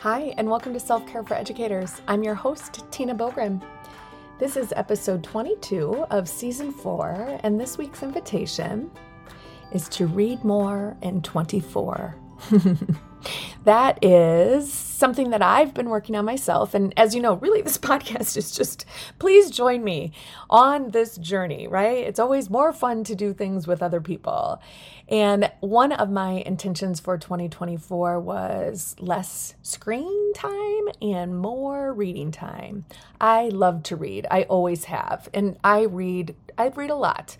Hi, and welcome to Self Care for Educators. I'm your host, Tina Boogren. This is episode 22 of season four, and this week's invitation is to read more in 24. that is something that I've been working on myself. And as you know, really, this podcast is just please join me on this journey, right? It's always more fun to do things with other people. And one of my intentions for 2024 was less screen time and more reading time. I love to read, I always have. And I read, I read a lot,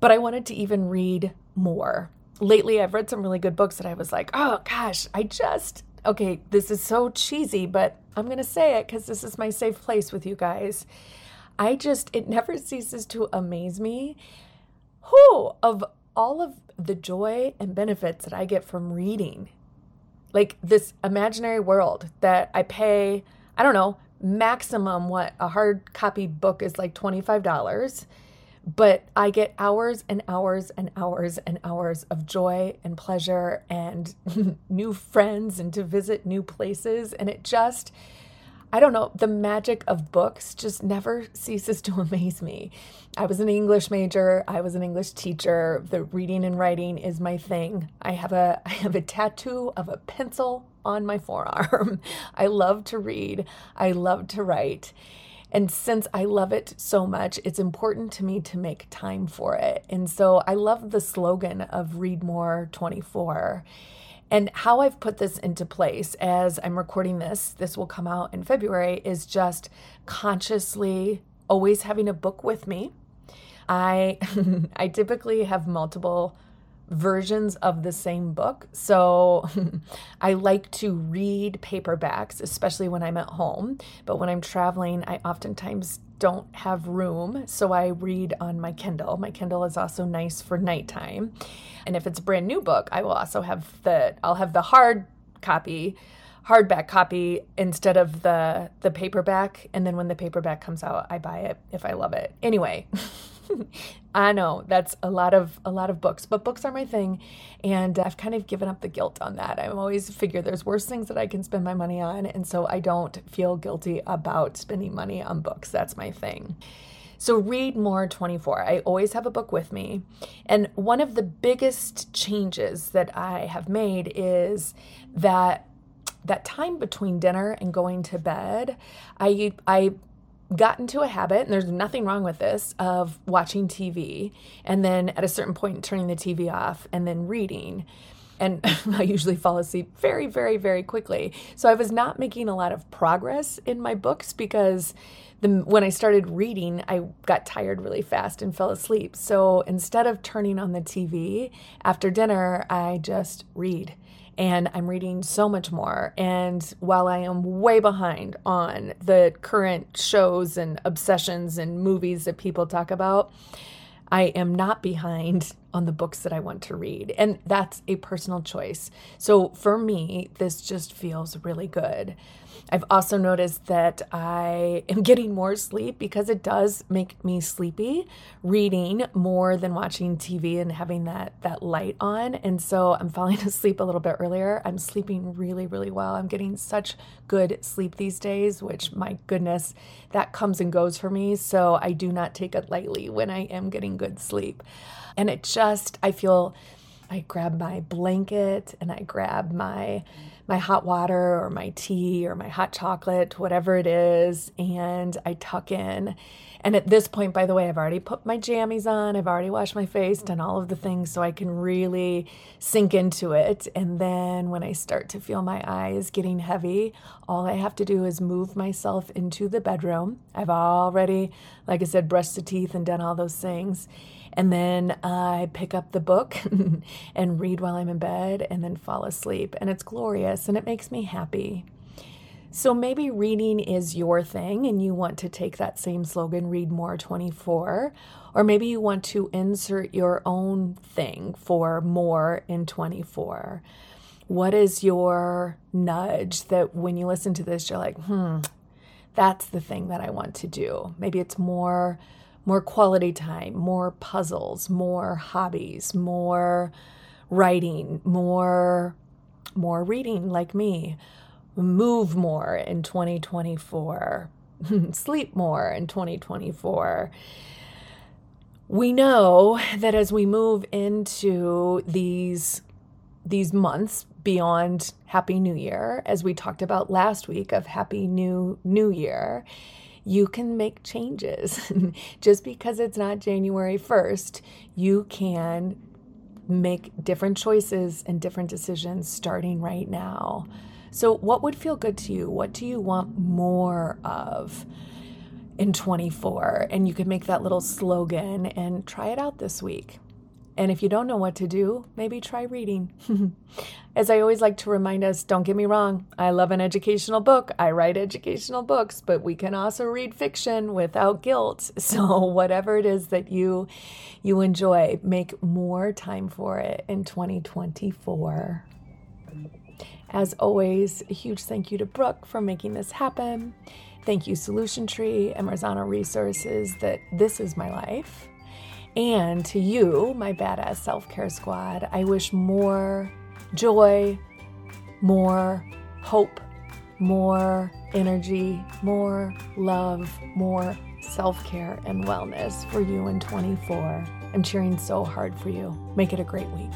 but I wanted to even read more lately I've read some really good books that I was like, oh gosh, I just, okay, this is so cheesy, but I'm going to say it because this is my safe place with you guys. I just, it never ceases to amaze me who of all of the joy and benefits that I get from reading. Like this imaginary world that I pay, I don't know, maximum what a hard copy book is like $25 but I get hours and hours and hours and hours of joy and pleasure and new friends and to visit new places. And it just, I don't know, the magic of books just never ceases to amaze me. I was an English major, I was an English teacher. The reading and writing is my thing. I have a I have a tattoo of a pencil on my forearm. I love to read, I love to write. And since I love it so much, it's important to me to make time for it. And so I love the slogan of Read More 24. And how I've put this into place as I'm recording this, this will come out in February, is just consciously always having a book with me. I I typically have multiple versions of the same book. So I like to read paperbacks, especially when I'm at home. But when I'm traveling, I oftentimes don't have room. So I read on my Kindle. My Kindle is also nice for nighttime. And if it's a brand new book, I will also have the I'll have the hard copy hardback copy instead of the the paperback and then when the paperback comes out I buy it if I love it. Anyway, I know that's a lot of a lot of books, but books are my thing, and I've kind of given up the guilt on that. I always figure there's worse things that I can spend my money on, and so I don't feel guilty about spending money on books. That's my thing. So read more 24. I always have a book with me. And one of the biggest changes that I have made is that that time between dinner and going to bed, I I got into a habit, and there's nothing wrong with this, of watching TV and then at a certain point turning the TV off and then reading. And I usually fall asleep very, very, very quickly. So I was not making a lot of progress in my books because the, when I started reading, I got tired really fast and fell asleep. So instead of turning on the TV after dinner, I just read and I'm reading so much more. And while I am way behind on the current shows and obsessions and movies that people talk about, I am not behind on the books that I want to read. And that's a personal choice. So for me, this just feels really good. I've also noticed that I am getting more sleep because it does make me sleepy reading more than watching TV and having that that light on. And so I'm falling asleep a little bit earlier. I'm sleeping really really well. I'm getting such good sleep these days, which my goodness, that comes and goes for me. So I do not take it lightly when I am getting good sleep. And it just I feel I grab my blanket and I grab my my hot water or my tea or my hot chocolate, whatever it is, and I tuck in. And at this point, by the way, I've already put my jammies on, I've already washed my face, done all of the things so I can really sink into it. And then when I start to feel my eyes getting heavy, all I have to do is move myself into the bedroom. I've already, like I said, brushed the teeth and done all those things. And then I pick up the book and read while I'm in bed and then fall asleep. And it's glorious and it makes me happy. So maybe reading is your thing and you want to take that same slogan, Read More 24, or maybe you want to insert your own thing for more in 24. What is your nudge that when you listen to this, you're like, hmm, that's the thing that I want to do? Maybe it's more more quality time, more puzzles, more hobbies, more writing, more more reading like me. move more in 2024, sleep more in 2024. We know that as we move into these these months beyond Happy New Year, as we talked about last week of Happy New New Year, you can make changes. Just because it's not January 1st, you can make different choices and different decisions starting right now. So, what would feel good to you? What do you want more of in 24? And you can make that little slogan and try it out this week. And if you don't know what to do, maybe try reading. As I always like to remind us, don't get me wrong, I love an educational book. I write educational books, but we can also read fiction without guilt. So whatever it is that you you enjoy, make more time for it in 2024. As always, a huge thank you to Brooke for making this happen. Thank you, Solution Tree and Marzano Resources, that this is my life. And to you, my badass self care squad, I wish more joy, more hope, more energy, more love, more self care and wellness for you in 24. I'm cheering so hard for you. Make it a great week.